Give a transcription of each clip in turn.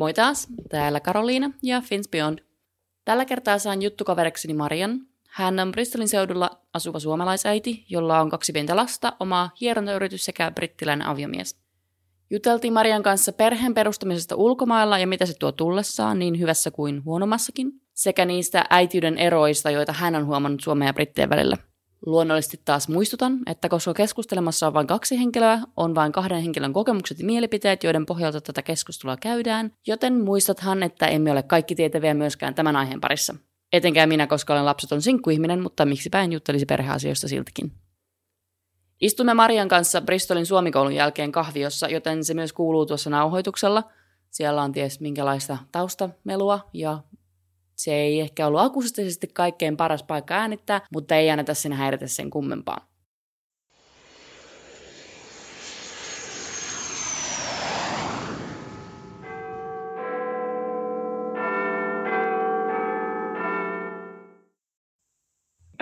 Moi taas, täällä Karoliina ja Fins Beyond. Tällä kertaa saan juttukaverekseni Marian. Hän on Bristolin seudulla asuva suomalaisäiti, jolla on kaksi pientä lasta, oma hierontayritys sekä brittiläinen aviomies. Juteltiin Marian kanssa perheen perustamisesta ulkomailla ja mitä se tuo tullessaan, niin hyvässä kuin huonommassakin, sekä niistä äitiyden eroista, joita hän on huomannut Suomen ja Brittien välillä. Luonnollisesti taas muistutan, että koska keskustelemassa on vain kaksi henkilöä, on vain kahden henkilön kokemukset ja mielipiteet, joiden pohjalta tätä keskustelua käydään, joten muistathan, että emme ole kaikki tietäviä myöskään tämän aiheen parissa. Etenkään minä, koska olen lapseton sinkkuihminen, mutta miksipä en juttelisi perheasioista siltikin. Istumme Marian kanssa Bristolin suomikoulun jälkeen kahviossa, joten se myös kuuluu tuossa nauhoituksella. Siellä on ties minkälaista taustamelua ja se ei ehkä ollut akustisesti kaikkein paras paikka äänittää, mutta ei anneta sinne häiritä sen kummempaa.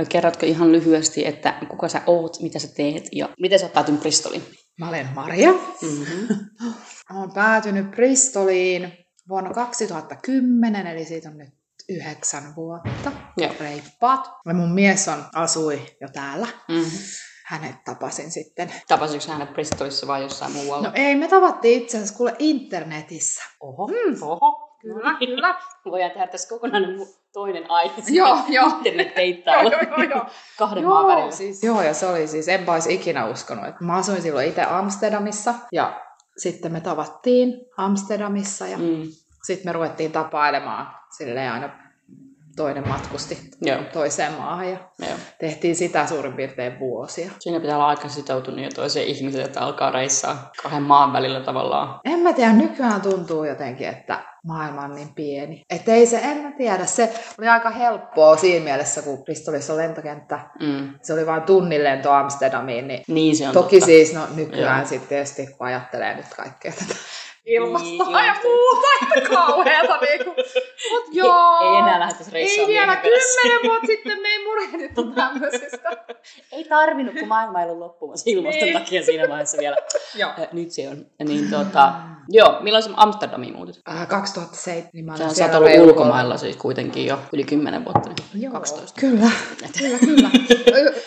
Kerrotko ihan lyhyesti, että kuka sä oot, mitä sä teet ja miten sä oot päätynyt Bristoliin? Mä olen Maria. Mm-hmm. Olen päätynyt Bristoliin vuonna 2010, eli siitä on nyt yhdeksän vuotta. Joo. Reippaat. Ja mun mies on, asui jo täällä. Mm-hmm. Hänet tapasin sitten. Tapasitko hänet Bristolissa vai jossain muualla? No ei, me tavattiin itse asiassa kuule internetissä. Oho, mm. oho. Kyllä, kyllä. Voidaan tehdä tässä kokonainen toinen aihe. Joo, joo. Internet-deittailu. Joo, joo, joo. Kahden maan Joo, välillä. siis, joo, ja se oli siis, enpä olisi ikinä uskonut. Että mä asuin silloin itse Amsterdamissa ja sitten me tavattiin Amsterdamissa ja Mm. Sitten me ruvettiin tapailemaan silleen aina toinen matkusti Joo, toiseen maahan ja joo. tehtiin sitä suurin piirtein vuosia. Siinä pitää olla aika sitoutunut jo toiseen ihmiseen, että alkaa reissaa kahden maan välillä tavallaan. En mä tiedä, nykyään tuntuu jotenkin, että maailma on niin pieni. Että ei se, en mä tiedä, se oli aika helppoa siinä mielessä, kun Bristolissa on lentokenttä. Mm. Se oli vain tunnin lento Amsterdamiin, niin Niin se on Toki totta. siis no, nykyään sitten tietysti, kun ajattelee nyt kaikkea tätä Niin, ilmastoa ja ilmasto- muuta, että kauheata niinku. Mut joo. Ei, ei enää reissaan Ei vielä kymmenen vuotta sitten me ei murehdittu tämmöisistä. Ei tarvinnut, kun maailma ei ollut loppumassa ilmaston Niin. takia siinä vaiheessa vielä. joo. Äh, Nyt se on. Niin, tota, joo, milloin se Amsterdamiin muutit? Äh, 2007, niin mä Sä olin sä oot ollut reilu ulkomailla siis kuitenkin jo yli 10 vuotta. Niin. Joo, 12. Kyllä, kyllä, kyllä.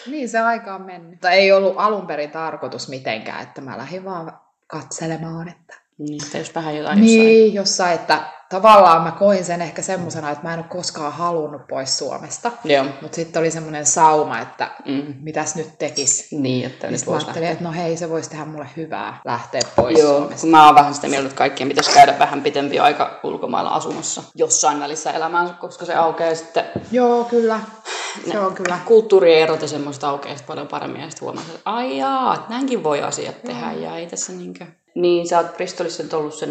Niin se aika on mennyt. Mutta ei ollut alun perin tarkoitus mitenkään, että mä lähdin vaan katselemaan, että Niin, jos vähän jotain jossain. Niin, jossain, että tavallaan mä koin sen ehkä semmosena, että mä en ole koskaan halunnut pois Suomesta. Joo. Mutta sitten oli semmoinen sauma, että Mm. mitäs nyt tekis. Niin, että nyt mä voisi ajattelin, lähteä. että no hei, se voisi tehdä mulle hyvää lähteä pois Joo, Suomesta. kun mä oon vähän sitä mieltä, että kaikkien pitäisi käydä vähän pitempi aika ulkomailla asumassa jossain välissä elämäänsä, koska se aukeaa sitten Joo, kyllä. Ne- Se on kyllä. kulttuurierot ja semmoista aukeaa paljon paremmin ja sitten huomaa, että ai jaa, että näinkin voi asiat tehdä ja ei tässä niinkö. Niin, sä oot Bristolissa ollut sen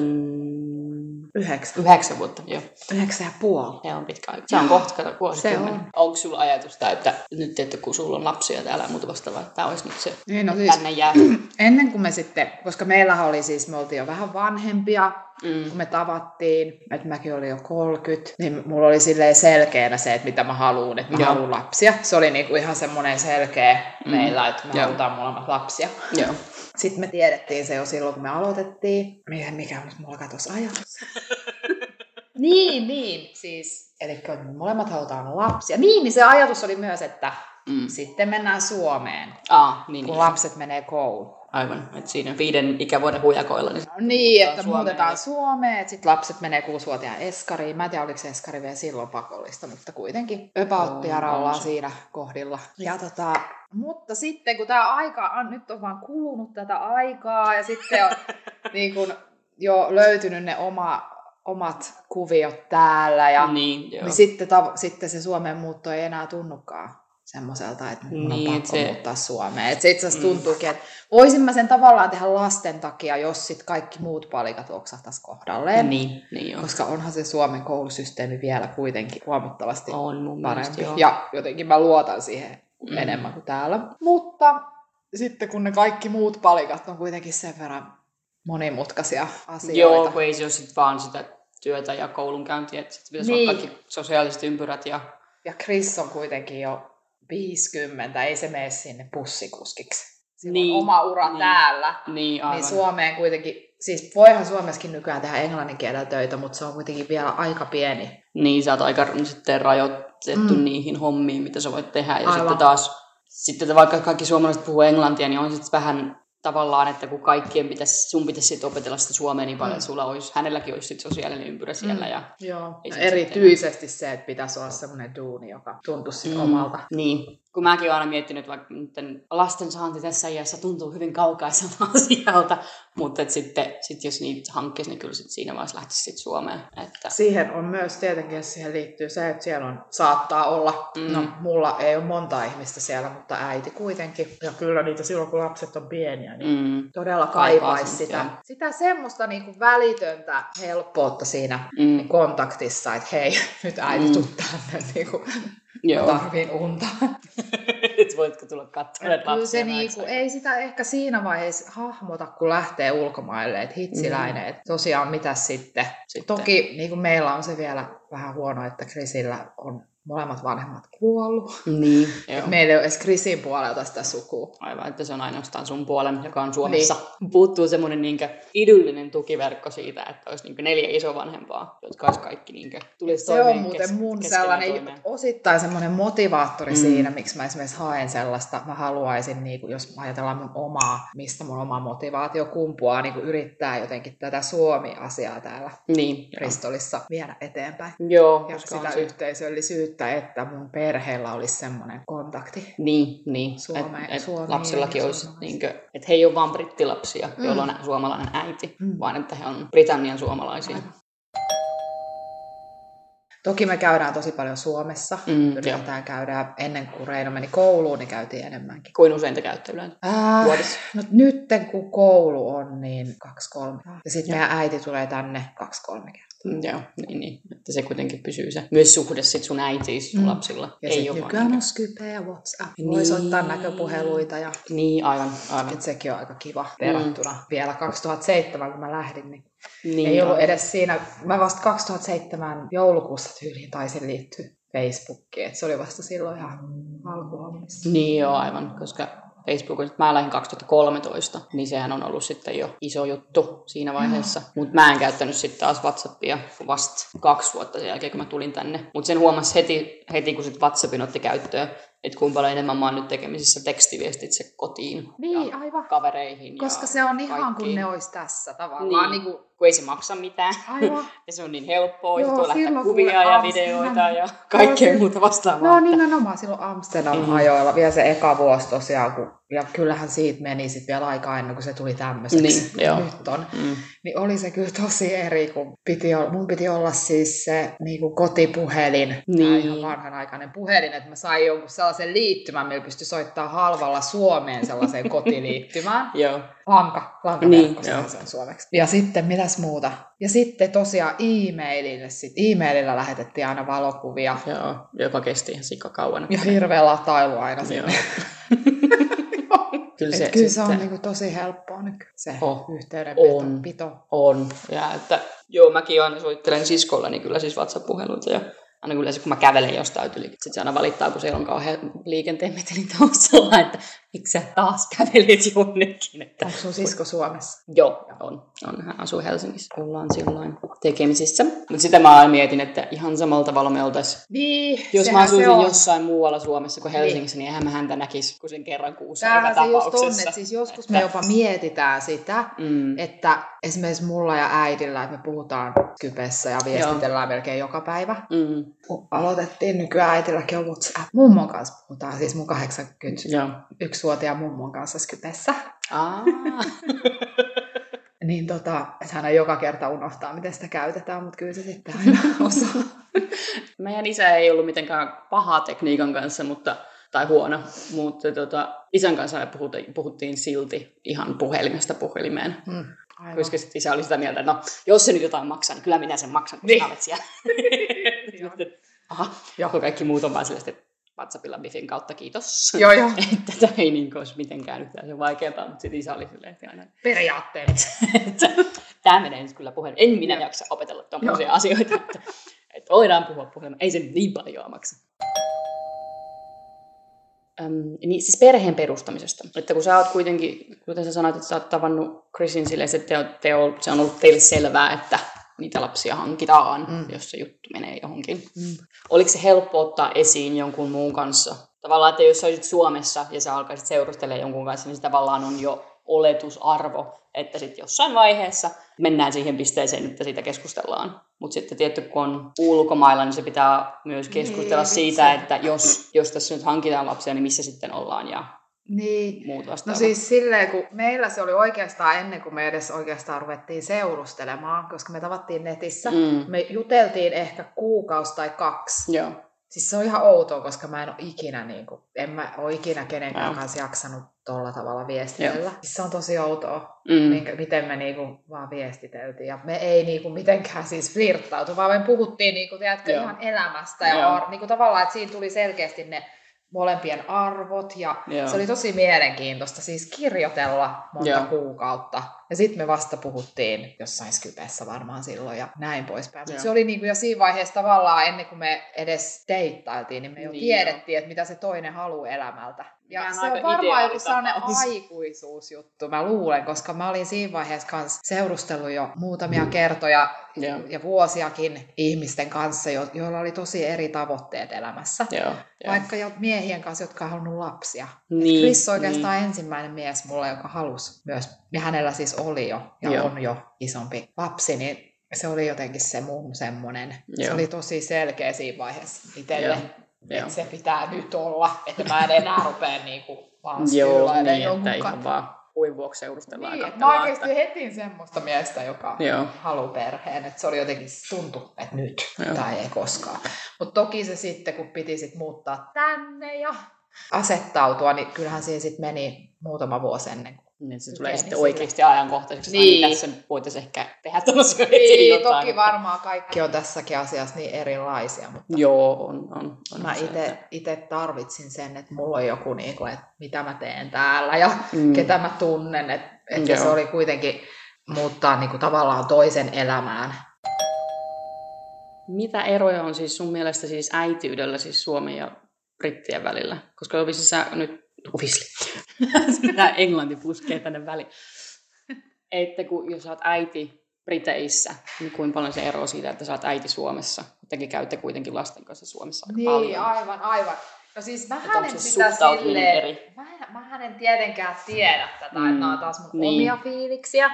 Yhdeksän. yhdeksän vuotta, joo. Yhdeksän ja puoli. Se on pitkä aika. Se on kohta, kato, vuosikymmen. on. Onko sulla ajatusta, että nyt, että kun sulla on lapsia täällä ja muuta vastaavaa, että tämä olisi nyt se, Niin, no siis tänne jää. ennen kuin me sitten, koska meillähän oli siis, me oltiin jo vähän vanhempia, Mm. kun me tavattiin, että mäkin olin jo 30, niin mulla oli silleen selkeänä se, että mitä mä haluan, että mä Joo. haluan lapsia. Se oli niinku ihan semmoinen selkeä Mm. meillä, että me Joo. halutaan molemmat lapsia. Joo. Sitten me tiedettiin se jo silloin, kun me aloitettiin. Mikä, mikä on nyt mulla katos ajatus? niin, niin. Siis, eli molemmat halutaan lapsia. Niin, niin se ajatus oli myös, että Mm. sitten mennään Suomeen, Aa, niin, kun niin. lapset menee kouluun. Aivan, että siinä viiden ikävuoden hujakoilla. Niin... Niin, että Suomeen. muutetaan Suomeen, että sitten lapset menee kuusivuotiaan eskariin. Mä en tiedä, oliko se eskari vielä silloin pakollista, mutta kuitenkin on ollaan se. siinä kohdilla. Ja tota, mutta sitten kun tämä aika on, nyt on vaan kulunut tätä aikaa ja sitten on niin kun, jo löytynyt ne oma, omat kuviot täällä ja Niin, joo. niin sitten, tav- sitten se Suomeen muutto ei enää tunnukaan semmoiselta, että mun Niin, on pakko se- muuttaa Suomeen. Et se itse asiassa Mm. tuntuukin, että voisin mä sen tavallaan tehdä lasten takia, jos sitten kaikki muut palikat oksahtaisi kohdalleen. Niin, niin joo. Koska onhan se Suomen koulusysteemi vielä kuitenkin huomattavasti On mun mielestä, parempi. joo. Ja jotenkin mä luotan siihen mm. enemmän kuin täällä. Mutta sitten kun ne kaikki muut palikat on kuitenkin sen verran monimutkaisia asioita. Joo, kun ei se ole sit vaan sitä työtä ja koulunkäyntiä, että sitten pitäisi Niin. olla kaikki sosiaaliset ympyrät ja Ja Chris on kuitenkin jo 50, ei se mene sinne bussikuskiksi. silloin niin, oma ura niin, täällä. Niin, aivan. Niin Suomeen kuitenkin, siis voihan Suomessakin nykyään tehdä englannin kielellä töitä, mutta se on kuitenkin vielä aika pieni. Niin, sä oot aika sitten rajoitettu mm. niihin hommiin, mitä sä voit tehdä. Ja Aivan. sitten taas, sitten vaikka kaikki suomalaiset puhuu englantia, niin on sitten vähän tavallaan, että kun kaikkien pitäisi, sun pitäisi sit opetella sitä suomea niin paljon, mm. sulla olisi, hänelläkin olisi sit sosiaalinen ympyrä siellä. Mm. Ja Joo. No se erityisesti se, että pitäisi olla semmoinen duuni, joka tuntuisi mm. omalta. Niin. Kun mäkin olen aina miettinyt, että vaikka lasten saanti tässä iässä tuntuu hyvin kaukaiselta asialta, mutta et sitten sit jos niitä hankkisi, niin kyllä sit siinä vaiheessa lähtisi sit Suomeen. Että, Siihen on myös tietenkin, siihen liittyy se, että siellä on, saattaa olla, Mm. mm. no mulla ei ole monta ihmistä siellä, mutta äiti kuitenkin. Ja kyllä niitä silloin, kun lapset on pieniä, niin mm, todella semmoista, sitä, joo. sitä semmoista niin kuin välitöntä helppoutta siinä mm, kontaktissa, että hei, nyt äiti mm. tuu tänne, niin kuin, joo. tarviin unta. Et voitko tulla katsomaan Kyllä se niinku, ei sitä ehkä siinä vaiheessa hahmota, kun lähtee ulkomaille, että hitsiläinen, että tosiaan mitä sitten. Sitten. Toki niin kuin meillä on se vielä vähän huono, että Chrisillä on molemmat vanhemmat kuollut. Niin, joo. Meillä ei ole edes Chrisin puolelta sitä sukua. Aivan, että se on ainoastaan sun puolen, joka on Suomessa. Niin. Puuttuu semmoinen niinkö idyllinen tukiverkko siitä, että olisi niinkö neljä isovanhempaa, jotka olisi kaikki niinkö, tulisi Se on muuten kes- mun sellainen toimeen. osittain semmoinen motivaattori Mm. siinä, miksi mä esimerkiksi haen sellaista. Mä haluaisin, niin kuin, jos ajatellaan mun omaa, mistä mun oma motivaatio kumpuaa, niin kuin yrittää jotenkin tätä Suomi-asiaa täällä Niin, joo. Bristolissa viedä eteenpäin. Joo, Ja sitä se, yhteisöllisyyttä, että mun perheellä olisi semmoinen kontakti. Niin, niin. Suomeen- et, et Suomeen lapsillakin olisi, niinkö, että he ei ole vain brittilapsia, mm. Joilla on suomalainen äiti, mm. Vaan että he on Britannian suomalaisia. Aivan. Toki me käydään tosi paljon Suomessa. Mm. Yritetään käydä ennen kuin Reino meni kouluun, niin käytiin enemmänkin. Kuin usein te käytte yleensä vuodessa? no nytten kun koulu on, niin kaksi-kolme. Ja sitten meidän äiti tulee tänne kaksi-kolme kertaa. Mm, Joo, niin, niin. Että se kuitenkin pysyy se. Myös suhde sit sun äitiin sun Mm. lapsilla. Ja ei ole nykyään niinkö- on Skype ja WhatsApp. Voi Niin. soittaa näköpuheluita ja Niin, aivan, aivan. et sekin on aika kiva verrattuna vielä 2007, kun mä lähdin, niin Niin, Ei ollut aivan. edes siinä, mä vasta 2007 joulukuussa tyyliin taisin liittyä Facebookiin, että se oli vasta silloin ihan alkuhommissa. Niin joo, aivan, koska Facebook, että mä lähdin 2013, niin sehän on ollut sitten jo iso juttu siinä vaiheessa. Mutta mä en käyttänyt sitten taas WhatsAppia vasta kaksi vuotta sen jälkeen, kun mä tulin tänne. Mutta sen huomasi heti, heti kun sitten WhatsAppin otti käyttöön, että kuinka paljon enemmän mä oon nyt tekemisissä tekstiviestitse kotiin Niin, ja aivan. kavereihin. Koska ja se on ihan kaikkiin. kuin ne olisi tässä tavallaan. Niin. Niin. Niin Kun ei se maksa mitään. aivan. Ja se on niin helppoa, Joo, Joo, lähettää kuvia ja videoita ja kaikkea muuta vastaavaa. No nimenomaan silloin Amsterdam-ajoilla, vielä se eka vuosi tosiaan, kun, ja kyllähän siitä meni sitten vielä aikaa ennen kuin se tuli tämmöiseksi, Niin, joo. nyt on. Mm. Niin oli se kyllä tosi eri, kun piti olla, mun piti olla siis se niin kuin kotipuhelin, niin. Ihan vanhanaikainen puhelin, että mä sain jonkun sellaisen liittymän, millä pystyi soittaa halvalla Suomeen sellaiseen kotiliittymään. Joo. Lanka, lankaverkko Niin, se on suomeksi. Ja sitten mitäs muuta? Ja sitten tosiaan e-mailille, sit e-mailillä lähetettiin aina valokuvia. Joo, joka kesti ihan sikakauan. Ja hirveä latailu aina sinne. Kyllä Et se, kyllä se on niinku tosi helppoa nyt se Oh, yhteydenpito. on. Pito. on. Ja että, joo, mäkin aina soittelen siskolleni kyllä siis WhatsApp-puheluita ja aina kyllä se, kun mä kävelen jostain yli, sitten se aina valittaa, kun siellä on kauhean liikenteen meteli taustalla, että miksi sä taas kävelet jonnekin. Että, Onko sun sisko Suomessa? Joo, on. on. Hän asuu Helsingissä. Ollaan silloin tekemisissä. Mutta sitä mä aina mietin, että ihan samalla tavalla me oltaisiin Niin, Jos mä asuisin se jossain muualla Suomessa kuin Helsingissä, niin eihän mä häntä näkisi kuin sen kerran kuussa Tämähän se just on, että siis joskus Että- me jopa mietitään sitä, Mm. että esimerkiksi mulla ja äidillä, että me puhutaan Skypessä ja viestitellään melkein joka päivä. Mm. Kun aloitettiin, nykyään äitilläkin on WhatsApp. Mummon kanssa puhutaan, siis mun 81-vuotiaan Joo. mummon kanssa Skypessä. Niin tota, että hän joka kerta unohtaa, miten sitä käytetään, mutta kyllä se sitten aina osaa. Meidän isä ei ollut mitenkään paha tekniikan kanssa, mutta, tai huono, mutta tota, isän kanssa me puhuttiin, puhuttiin silti ihan puhelimesta puhelimeen. Mm, aivan. Koska sitten isä oli sitä mieltä, että no, jos se nyt jotain maksaa, niin kyllä minä sen maksan, kun Niin. sinä olet siellä. Joo. Sitten, Aha, joko kaikki muut on vaan sellaista, että WhatsAppilla Bifin kautta kiitos. Joo, joo. että tämä ei niin olisi mitenkään yhtään se vaikeaa, mutta sitten isä oli silleen, että aina, Periaatteessa. tämä menee nyt kyllä puhelimeen. En minä jaksa opetella tuommoisia asioita, että, että voidaan puhua puhelimeen. Ei se niin paljon maksa. äm, niin, siis perheen perustamisesta. Että kun sä oot kuitenkin, kuten sä sanoit, että sä oot tavannut Chrisin silleen, että te, te, se on ollut teille selvää, että niitä lapsia hankitaan, mm. jos se juttu menee johonkin. Mm. Oliko se helppo ottaa esiin jonkun muun kanssa? Tavallaan, että jos sä olisit Suomessa ja sä alkaisit seurustelemaan jonkun kanssa, niin se tavallaan on jo oletusarvo, että sitten jossain vaiheessa mennään siihen pisteeseen, että siitä keskustellaan. Mutta sitten tietty, kun on ulkomailla, niin se pitää myös keskustella niin, siitä, se. että jos, jos tässä nyt hankitaan lapsia, niin missä sitten ollaan ja niin. muut No siis silleen, kun meillä se oli oikeastaan ennen kuin me edes oikeastaan ruvettiin seurustelemaan, koska me tavattiin netissä. Mm. Me juteltiin ehkä kuukausi tai kaksi. Joo. Siis se on ihan outoa, koska mä en ole ikinä, niin kuin, en mä ole ikinä kenenkään kanssa jaksanut tolla tavalla viestitellä. Siis se on tosi outoa, mm. minkä, miten me niin kuin, vaan viestiteltiin. Ja me ei niin kuin, mitenkään siis flirttautu, vaan me puhuttiin niin kuin, tiedätkö, ihan elämästä. Ja niin kuin, tavallaan, että siinä tuli selkeästi ne molempien arvot ja Joo. se oli tosi mielenkiintoista siis kirjoitella monta Joo. kuukautta. Ja sitten me vasta puhuttiin jossain Skypessä varmaan silloin ja näin poispäin. Mutta se oli niinku jo siinä vaiheessa tavallaan ennen kuin me edes deittailtiin, niin me jo niin tiedettiin, että mitä se toinen haluaa elämältä. Ja se on varmaan joku sellainen aikuisuusjuttu, mä luulen, koska mä olin siinä vaiheessa kanssa seurustellut jo muutamia kertoja yeah. ja vuosiakin ihmisten kanssa, jo, joilla oli tosi eri tavoitteet elämässä. Yeah. Yeah. Vaikka jo miehien kanssa, jotka on halunnut lapsia. Niin, Chris oikeastaan niin. ensimmäinen mies mulle, joka halusi myös, ja hänellä siis oli jo ja yeah. on jo isompi lapsi, niin se oli jotenkin se mun semmoinen, yeah. se oli tosi selkeä siinä vaiheessa itselle. Että se pitää nyt olla, että mä en enää rupea niinku vaan Joo, niin, että ihan vaan kuin vuoksi seurustellaan niin, mä oikeasti että... heti semmoista miestä, joka Joo. haluaa perheen, että se oli jotenkin tuntu, että nyt Joo. tai ei koskaan. Mutta toki se sitten, kun piti sit muuttaa tänne ja asettautua, niin kyllähän siihen sitten meni muutama vuosi ennen kuin niin se tulee sitten oikeasti ajankohtaiseksi, niin. niin tässä voitaisiin ehkä tehdä tällaisia niin, jotain. toki varmaan kaikki on tässäkin asiassa niin erilaisia. Mutta Joo, on. on, on mä itse tarvitsin sen, että mulla on joku, niin kuin, että mitä mä teen täällä ja mm. ketä mä tunnen. Että, että se oli kuitenkin muuttaa niin kuin, tavallaan toisen elämään. Mitä eroja on siis sun mielestä siis äityydellä siis Suomen ja Brittien välillä? Koska sä nyt Obviously. Tämä englanti puskee tänne väliin. Että kun, jos olet äiti Briteissä, niin kuinka paljon se eroaa siitä, että sä oot äiti Suomessa. Tekin käytte kuitenkin lasten kanssa Suomessa aika niin, paljon. aivan, aivan. No siis mä hänen sitä silleen, eri? Mä, mä hänen tietenkään tiedä tätä, mm, että nämä on taas mun niin. omia fiiliksiä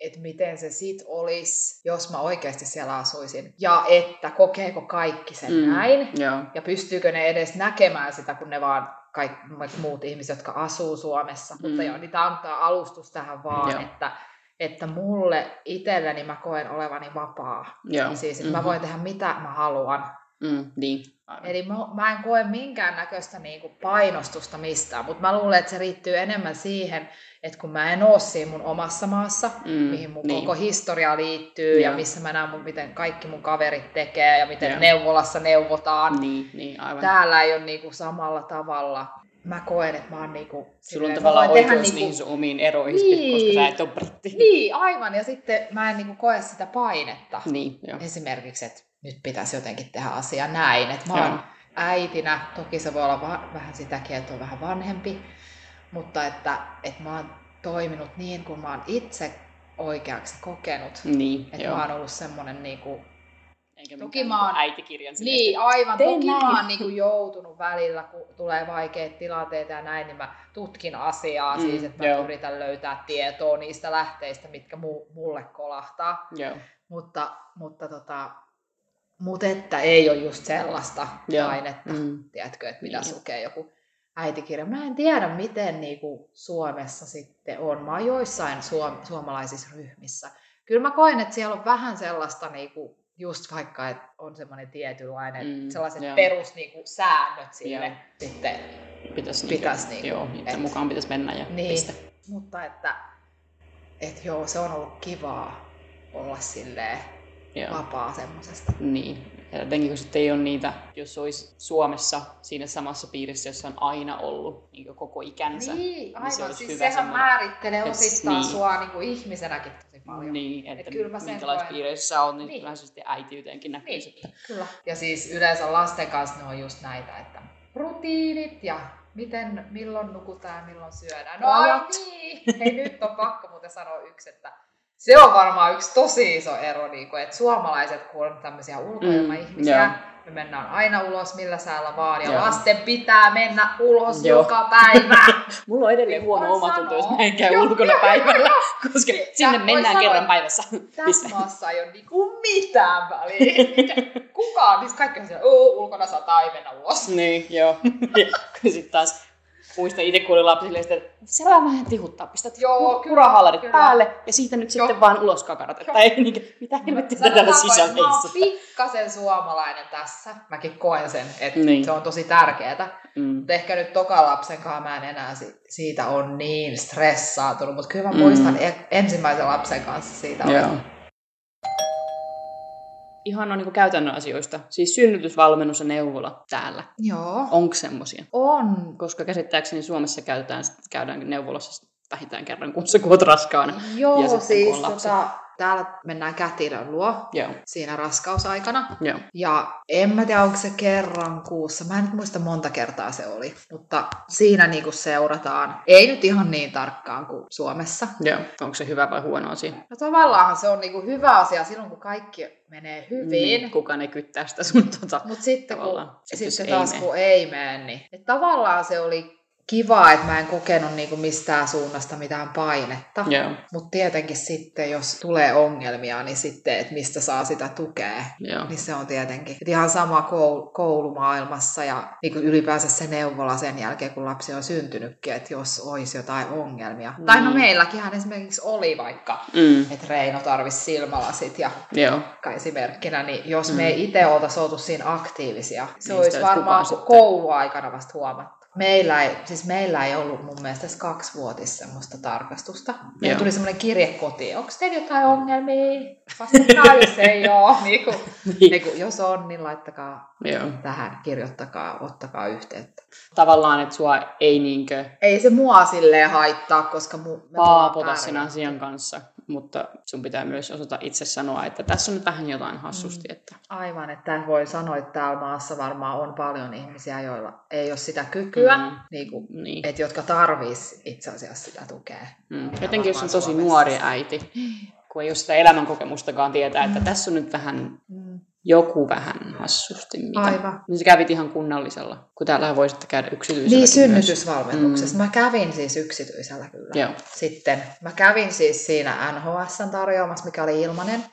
että miten se sit olisi, jos mä oikeasti siellä asuisin. Ja että kokeeko kaikki sen mm, näin. Joo. Ja pystyykö ne edes näkemään sitä, kun ne vaan kaikki muut ihmiset, jotka asuu Suomessa. Mm. Mutta joo, niin tämä tämä alustus tähän vaan, joo. että että mulle itselleni mä koen olevani vapaa. Joo. Niin siis, että mm-hmm. mä voin tehdä mitä mä haluan. Mm, niin. Eli mä, mä en koe minkäännäköistä niinku painostusta mistään, mutta mä luulen, että se riittyy enemmän siihen, että kun mä en ole siinä mun omassa maassa, mm, mihin mun niin. koko historia liittyy ja. ja missä mä näen, miten kaikki mun kaverit tekee ja miten ja. neuvolassa neuvotaan. Niin, niin, aivan. Täällä ei ole niinku samalla tavalla. Mä koen, että mä oon niinku... Sulla on tavallaan oikeus niinku... niihin sun omiin eroihin, niin, koska sä et ole britti. Niin, aivan. Ja sitten mä en niinku koe sitä painetta. Niin, jo. Esimerkiksi, että nyt pitäisi jotenkin tehdä asia näin. Että mä oon äitinä, toki se voi olla va- vähän sitäkin, että on vähän vanhempi, mutta että, että mä oon toiminut niin kuin mä oon itse oikeaksi kokenut. Niin, että joo. mä oon ollut semmoinen niin kuin, Eikä toki mä oon, äitikirjan Niin, aivan. Toki näin. mä oon niin kuin joutunut välillä, kun tulee vaikeita tilanteita ja näin, niin mä tutkin asiaa. Mm, siis, että mä joo. yritän löytää tietoa niistä lähteistä, mitkä mu, mulle kolahtaa. Joo. Mutta, mutta tota, mutta että ei ole just sellaista Joo. painetta, mm. tiedätkö, että mitä niin. lukee joku äitikirja. Mä en tiedä, miten niinku Suomessa sitten on. Mä oon joissain suom- suomalaisissa ryhmissä. Kyllä mä koen, että siellä on vähän sellaista niinku, just vaikka, että on semmoinen tietynlainen, mm, sellaiset joo. perussäännöt sille joo. sitten pitäisi, pitäisi niinku, joo, et, mukaan pitäisi mennä ja niin, piste. Mutta että, että joo, se on ollut kivaa olla silleen Joo. vapaa semmoisesta. Niin. Ja jotenkin kun sitten ei ole niitä, jos olisi Suomessa siinä samassa piirissä, jossa on aina ollut niin koko ikänsä. Niin, aivan. Niin se siis sehän semmoinen... määrittelee osittain niin. sua niin kuin ihmisenäkin tosi paljon. Niin, että, että kyllä minkälaisissa koen... piireissä on, niin, niin. kyllä se sitten äitiyteenkin näkyy niin, sitten. Kyllä. Ja siis yleensä lasten kanssa ne on just näitä, että rutiinit ja miten, milloin nukutaan ja milloin syödään. No ai niin! Hei nyt on pakko muuten sanoa yksi, että se on varmaan yksi tosi iso ero, niin kuin, että suomalaiset, kun on tämmöisiä ulkoilmaihmisiä, mm, me mennään aina ulos millä säällä vaan, ja joo. lasten pitää mennä ulos joo. joka päivä. Mulla on edelleen huono omatunto, jos mä en käy joo, ulkona joo, päivällä, joo. koska ja sinne mennään sanoa, kerran päivässä. Tässä maassa ei ole niinku mitään väliä. Kukaan, siis kaikki on siellä, ulkona sataa, ei mennä ulos. Niin, joo. Sitten taas muistan itse, kun oli lapsille, että se vaan vähän tihuttaa, pistät Joo, kurahallarit kyllä. päälle ja siitä nyt Joo. sitten vaan ulos kakarat. Että ei, niin, mitä helvettiä täällä sisällä Mä oon pikkasen suomalainen tässä. Mäkin koen sen, että niin. se on tosi tärkeää. Mm. Mutta ehkä nyt toka lapsen kanssa mä en enää siitä on niin stressaantunut. Mutta kyllä mä muistan mm. ensimmäisen lapsen kanssa siitä. Joo. Oli ihan on niin käytännön asioista. Siis synnytysvalmennus ja neuvola täällä. Joo. Onko semmoisia? On. Koska käsittääkseni Suomessa käytetään, käydään neuvolassa vähintään kerran kun olet raskaana. Joo, ja siis tota, täällä mennään kätilön luo Joo. siinä raskausaikana. Joo. Ja en mä tiedä, onko se kerran kuussa. Mä en nyt muista monta kertaa se oli. Mutta siinä niinku seurataan. Ei nyt ihan niin tarkkaan kuin Suomessa. Joo. Onko se hyvä vai huono asia? No tavallaan se on niinku hyvä asia silloin, kun kaikki menee hyvin. Niin, kukaan ei kyttää sitä sun tota, Mutta sitten, kun, sitten taas kun ei mene, niin et tavallaan se oli kiva, että mä en kokenut niinku mistään suunnasta mitään painetta. Yeah. Mutta tietenkin sitten, jos tulee ongelmia, niin sitten, että mistä saa sitä tukea, yeah. niin se on tietenkin. Et ihan sama koul- koulumaailmassa ja niinku ylipäänsä se neuvola sen jälkeen, kun lapsi on syntynytkin, että jos olisi jotain ongelmia. Mm. Tai no meilläkin esimerkiksi oli vaikka, mm. että Reino tarvisi silmälasit ja yeah. esimerkkinä, niin jos mm. me ei itse oltaisi oltu siinä aktiivisia, se niin olisi varmaan kouluaikana vasta huomattu. Meillä ei, siis meillä ei ollut mun mielestä edes kaksivuotis semmoista tarkastusta. Meillä tuli semmoinen kirje kotiin, onko teillä jotain ongelmia? Vastatkaa, jos ei ole. Niin kuin, niin. Niin kuin, jos on, niin laittakaa Joo. tähän, kirjoittakaa, ottakaa yhteyttä. Tavallaan, että sua ei niinkö... Ei se mua silleen haittaa, koska mu, me paapota sen asian kanssa mutta sun pitää myös osata itse sanoa, että tässä on nyt vähän jotain hassusti. Mm. Että... Aivan, että voi sanoa, että täällä maassa varmaan on paljon ihmisiä, joilla ei ole sitä kykyä, mm. niin kuin, niin. Että, jotka tarvitsisivat itse asiassa sitä tukea. Mm. Jotenkin jos on tosi nuori äiti, kun ei ole sitä elämänkokemustakaan tietää, että mm. tässä on nyt vähän mm joku vähän hassusti. Mitä. Aivan. Niin sä kävit ihan kunnallisella, kun täällä voisitte käydä yksityisellä. Niin, synnytysvalmennuksessa. Mm. Mä kävin siis yksityisellä kyllä. Joo. Sitten mä kävin siis siinä NHSn tarjoamassa, mikä oli ilmanen.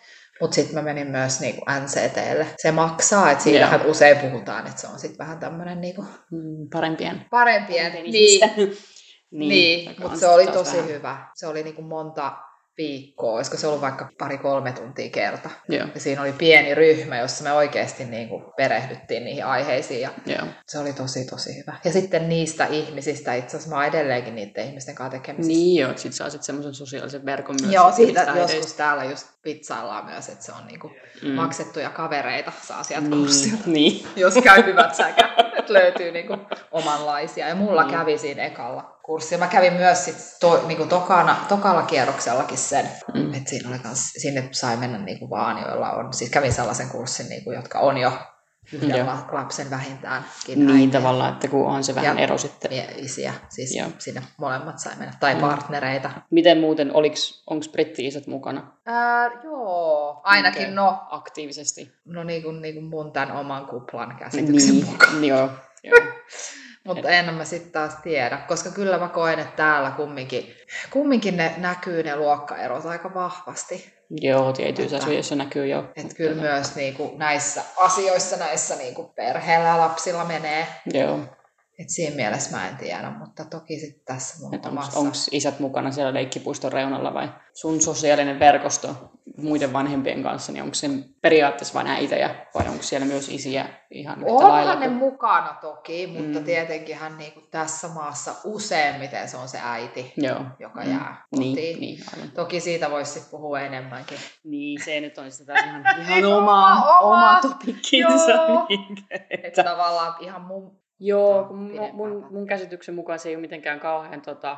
Mutta sitten mä menin myös niinku NCTlle. Se maksaa, että siitähän Joo. usein puhutaan, että se on sitten vähän tämmöinen niinku... Mm, parempien. Parempien, niin. niin. niin mutta se oli tosi vähän. hyvä. Se oli niinku monta viikkoa, olisiko se ollut vaikka pari-kolme tuntia kerta. Joo. Ja siinä oli pieni ryhmä, jossa me oikeasti niin kuin perehdyttiin niihin aiheisiin ja Joo. se oli tosi tosi hyvä. Ja sitten niistä ihmisistä, itse asiassa mä oon edelleenkin niiden ihmisten kanssa tekemisissä. Niin joo, sit saa sitten semmoisen sosiaalisen verkon myös. Joo, siitä joskus täällä just pizzaillaan myös, että se on niin kuin mm. maksettuja kavereita saa sieltä niin, kurssilta. Niin. Jos käy hyvät säkä, että löytyy niin kuin omanlaisia. Ja mulla mm. kävi siinä ekalla kurssi. Mä kävin myös sit to, niinku tokana, tokalla kierroksellakin sen, mm. että siinä oli kans, sinne sai mennä niinku vaan, joilla on, siis kävin sellaisen kurssin, niinku, jotka on jo yhden Joo. lapsen vähintään. Niin äiti. tavallaan, että kun on se vähän ja ero sitten. isiä, siis Joo. sinne molemmat sai mennä, tai mm. partnereita. Miten muuten, onko britti-isät mukana? Ää, joo, ainakin okay. no. Aktiivisesti? No niin kuin, niin kuin mun tämän oman kuplan käsityksen niin, mukaan. Joo, joo. Mutta en mä sitten taas tiedä, koska kyllä mä koen, että täällä kumminkin, kumminkin ne näkyy ne luokkaerot aika vahvasti. Joo, tietyissä asioissa näkyy jo. Että kyllä myös niinku näissä asioissa, näissä niinku perheellä ja lapsilla menee. Joo. Et siinä mielessä mä en tiedä, mutta toki sitten tässä mun omassa... Onko isät mukana siellä leikkipuiston reunalla vai sun sosiaalinen verkosto muiden vanhempien kanssa, niin onko se periaatteessa vain äitejä vai onko siellä myös isiä ihan yhtä Onhan lailla? ne mukana toki, mutta mm. tietenkin hän niin kuin tässä maassa useimmiten se on se äiti, Joo. joka mm. jää kotiin. Niin, niin, aivan. Toki siitä voisi puhua enemmänkin. Niin, se nyt on sitä ihan, ihan oma, oma, oma topikkinsa. että tavallaan ihan mun Joo, kun mun, mun käsityksen mukaan se ei ole mitenkään kauhean, tota,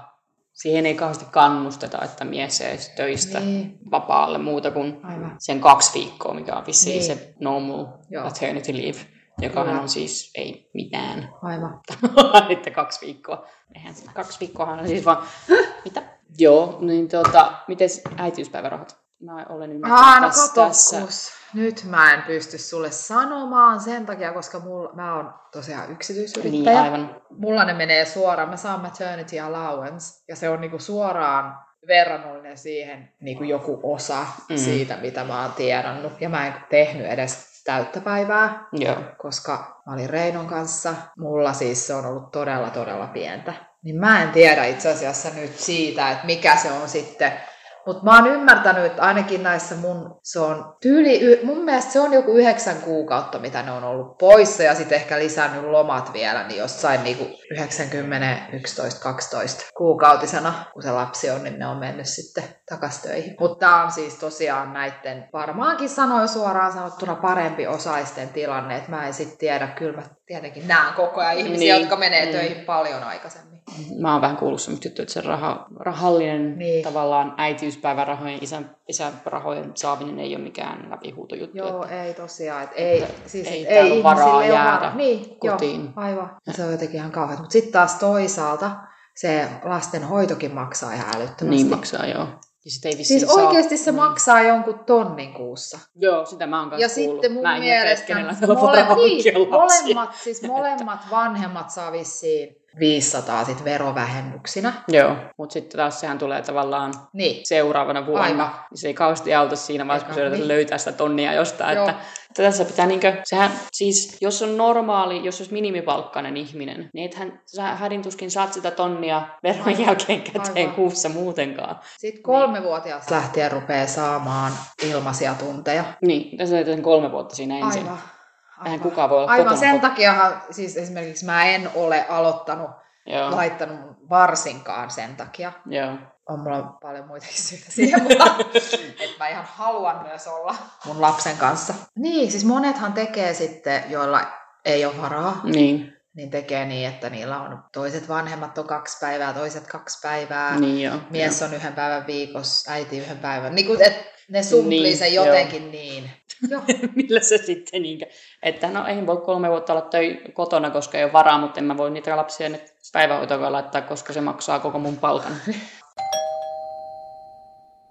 siihen ei kauheasti kannusteta, että mies jäisi töistä niin. vapaalle muuta kuin Aivan. sen kaksi viikkoa, mikä on vissiin niin. se normal Joo. maternity leave. joka Kyllä. on siis ei mitään. Aivan. että kaksi viikkoa. Eihän se, kaksi viikkoahan on siis vaan, mitä? Joo, niin tota, miten äitiyspäivärahat? Mä olen ymmärtänyt Aa, no tässä, tässä. Nyt mä en pysty sulle sanomaan sen takia, koska mulla, mä oon tosiaan Niin, yksityisyrittäjä. aivan. Mulla ne menee suoraan, mä saan maternity allowance, ja se on niinku suoraan verrannollinen siihen niinku joku osa mm. siitä, mitä mä oon tiedannut. Ja mä en tehnyt edes täyttä päivää, Joo. koska mä olin Reinon kanssa. Mulla siis se on ollut todella, todella pientä. Niin mä en tiedä itse asiassa nyt siitä, että mikä se on sitten. Mutta mä oon ymmärtänyt, että ainakin näissä mun, se on tyyli, mun mielestä se on joku yhdeksän kuukautta, mitä ne on ollut poissa, ja sitten ehkä lisännyt lomat vielä, niin jossain niinku 90, 11, 12 kuukautisena, kun se lapsi on, niin ne on mennyt sitten takas töihin. Mutta tämä on siis tosiaan näiden, varmaankin sanoin suoraan sanottuna parempi osaisten tilanne, että mä en sitten tiedä, kyllä mä tietenkin näen koko ajan ihmisiä, Niin. jotka menee Mm. töihin paljon aikaisemmin. Mä oon vähän kuullut semmoista juttua, että se raha, rahallinen niin. Tavallaan äitiyspäivärahojen, isän, isärahojen saaminen ei ole mikään läpihuutojuttu. Joo, että, ei tosiaan. Et ei, Että siis, ei varaa ihmisille ole jäädä varaa. Niin, kotiin. Joo, aivan. Se on jotenkin ihan kauheaa. Mutta sitten taas toisaalta se lasten hoitokin maksaa ihan älyttömästi. niin maksaa, joo. Ja sit ei Siis saa- oikeasti se niin. maksaa jonkun tonnin kuussa. Joo, sitä mä oon kanssa Ja kuullut. sitten mun mä mielestä varaa mole, niin, molemmat, siis molemmat vanhemmat saa vissiin 500 sit verovähennyksinä. Joo, mutta sitten taas sehän tulee tavallaan Niin, seuraavana vuonna. Aivan. Se ei kauheasti auta siinä vaiheessa, kun niin. löytää sitä tonnia jostain. Joo. Että, että tässä pitää niinkö, sehän siis, jos on normaali, jos olisi minimipalkkainen ihminen, niin ethän sä hädintuskin saat sitä tonnia veron Aivan. jälkeen käteen Aivan. kuussa muutenkaan. sitten kolmevuotiaasta lähtien rupeaa saamaan ilmaisia tunteja. Niin, tässä on kolme vuotta siinä ensin. Aivan. Eihän kukaan voi olla Aivan kotona. sen takiahan, siis esimerkiksi mä en ole aloittanut, Joo, laittanut varsinkaan sen takia. joo. On mulla paljon muitakin syitä siihen, mutta että mä ihan haluan myös olla mun lapsen kanssa. Niin, siis monethan tekee sitten, joilla ei ole varaa, Niin, niin tekee niin, että niillä on toiset vanhemmat on kaksi päivää, toiset kaksi päivää. niin joo. Mies on yhden päivän viikossa, äiti yhden päivän. Niin kuin, et ne sumplii Niin, sen joo. jotenkin niin. Joo. Millä se sitten niinkö, että no ei voi kolme vuotta olla töi kotona, koska ei ole varaa, mutta en mä voi niitä lapsia nyt päivähoitoon laittaa, koska se maksaa koko mun palkan.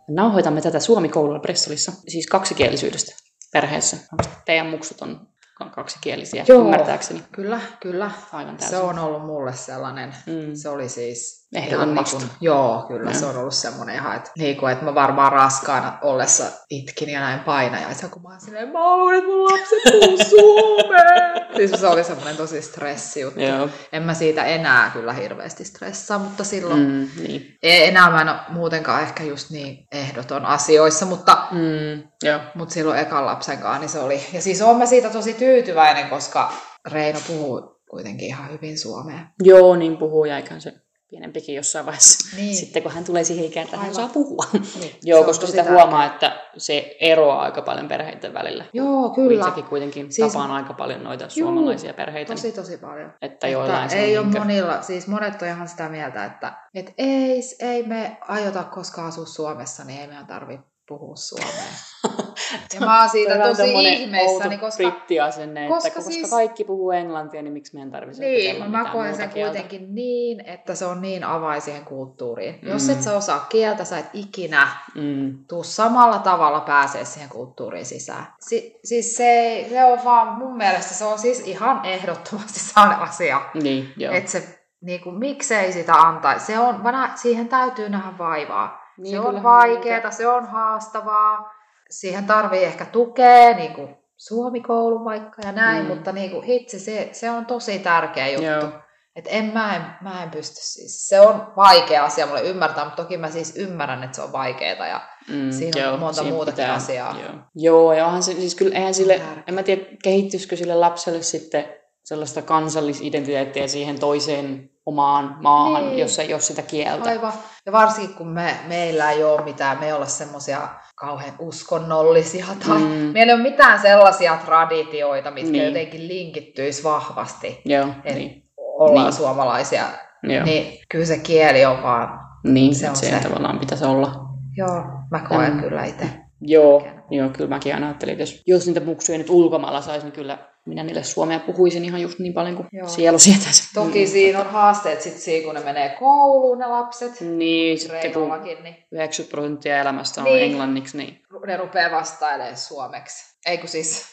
Nauhoitamme tätä Suomi-koululla Bristolissa, siis kaksikielisyydestä perheessä. Teidän muksut on kaksikielisiä, Joo. ymmärtääkseni. Kyllä, kyllä. Aivan täysin. Se on ollut mulle sellainen, Mm. se oli siis... Ehdottomasti. niin joo, kyllä se on ollut semmoinen ihan, että, niin kuin, että mä varmaan raskaana ollessa itkin ja näin painajaisia, kun mä oon silleen, mä haluan, että mun lapset puhuu suomea. siis se oli semmoinen tosi stressijuttu. Joo. En mä siitä enää kyllä hirveästi stressaa, mutta silloin Mm, niin. ei enää mä en ole muutenkaan ehkä just niin ehdoton asioissa, mutta Mm, joo. mutta silloin ekan lapsen kanssa, niin se oli. Ja siis oon mä siitä tosi tyytyväinen, koska Reino puhuu kuitenkin ihan hyvin suomea. Joo, niin puhuu ja eiköhän se pienempikin jossain vaiheessa. Niin. Sitten kun hän tulee siihen ikään, että hän saa puhua. Niin, Joo, se koska sitä huomaa, että se eroaa aika paljon perheiden välillä. Joo, kyllä. Itsekin kuitenkin Siis- tapaan aika paljon noita suomalaisia perheitä. Tosi, tosi paljon. Että joillain on ei ole niinkö- monilla, siis monet on ihan sitä mieltä, että et ei, ei me aiota koskaan asua Suomessa, niin ei meidän tarvitse puhua suomea. ja mä oon siitä tosi ihmeissäni, outo koska brittiasenne, koska että koska siis- kaikki puhuu englantia, niin miksi meidän tarvitsisi Niin, mä koen sen kieltä? kuitenkin niin, että se on niin avain siihen kulttuuriin. Jos Mm. et sä osaa kieltä, sä et ikinä Mm, tuu samalla tavalla pääsee siihen kulttuuriin sisään. Si- siis se, se on vaan, mun mielestä se on siis ihan ehdottomasti sellainen asia, niin, joo. että se, niin kuin, miksei sitä antaisi. Se on, vaan siihen täytyy nähdä vaivaa. Niin, se on vaikeaa, se on haastavaa. Siihen tarvii ehkä tukea, niin kuin Suomikoulu vaikka ja näin, Mm. mutta niin kuin hitse, se, se on tosi tärkeä juttu. Joo. Et en, mä, en, mä en pysty siis. Se on vaikea asia mulle ymmärtää, mutta toki mä siis ymmärrän, että se on vaikeaa. Ja Mm, Siinä on monta muutakin asiaa. Joo, joo ja onhan se, siis kyllä eihän sille, en mä tiedä, kehittyisikö sille lapselle sitten sellaista kansallisidentiteettiä siihen toiseen omaan maahan, Niin. jos, jos sitä kieltä. Aivan. Ja varsinkin kun me, meillä ei ole mitään, me ei olla semmoisia kauhean uskonnollisia tai Mm. meillä ei ole mitään sellaisia traditioita, mitkä Niin. jotenkin linkittyisi vahvasti. Joo, Et niin. Ollaan Niin. suomalaisia. Joo. Niin kyllä se kieli on vaan, niin, se on se, se. tavallaan pitäisi olla. joo, mä koen Mm. kyllä itse. Joo, joo, kyllä mäkin aina ajattelin, että jos, jos niitä muksuja nyt ulkomailla saisi, niin kyllä minä niille suomea puhuisin ihan just niin paljon kuin Joo. sielu sietäisi. Toki siinä on haasteet sit siinä, kun ne menee kouluun ne lapset. Niin, sitten kun niin 90 prosenttia elämästä on Niin. englanniksi, niin, ne rupeaa vastailemaan suomeksi. Ei kun siis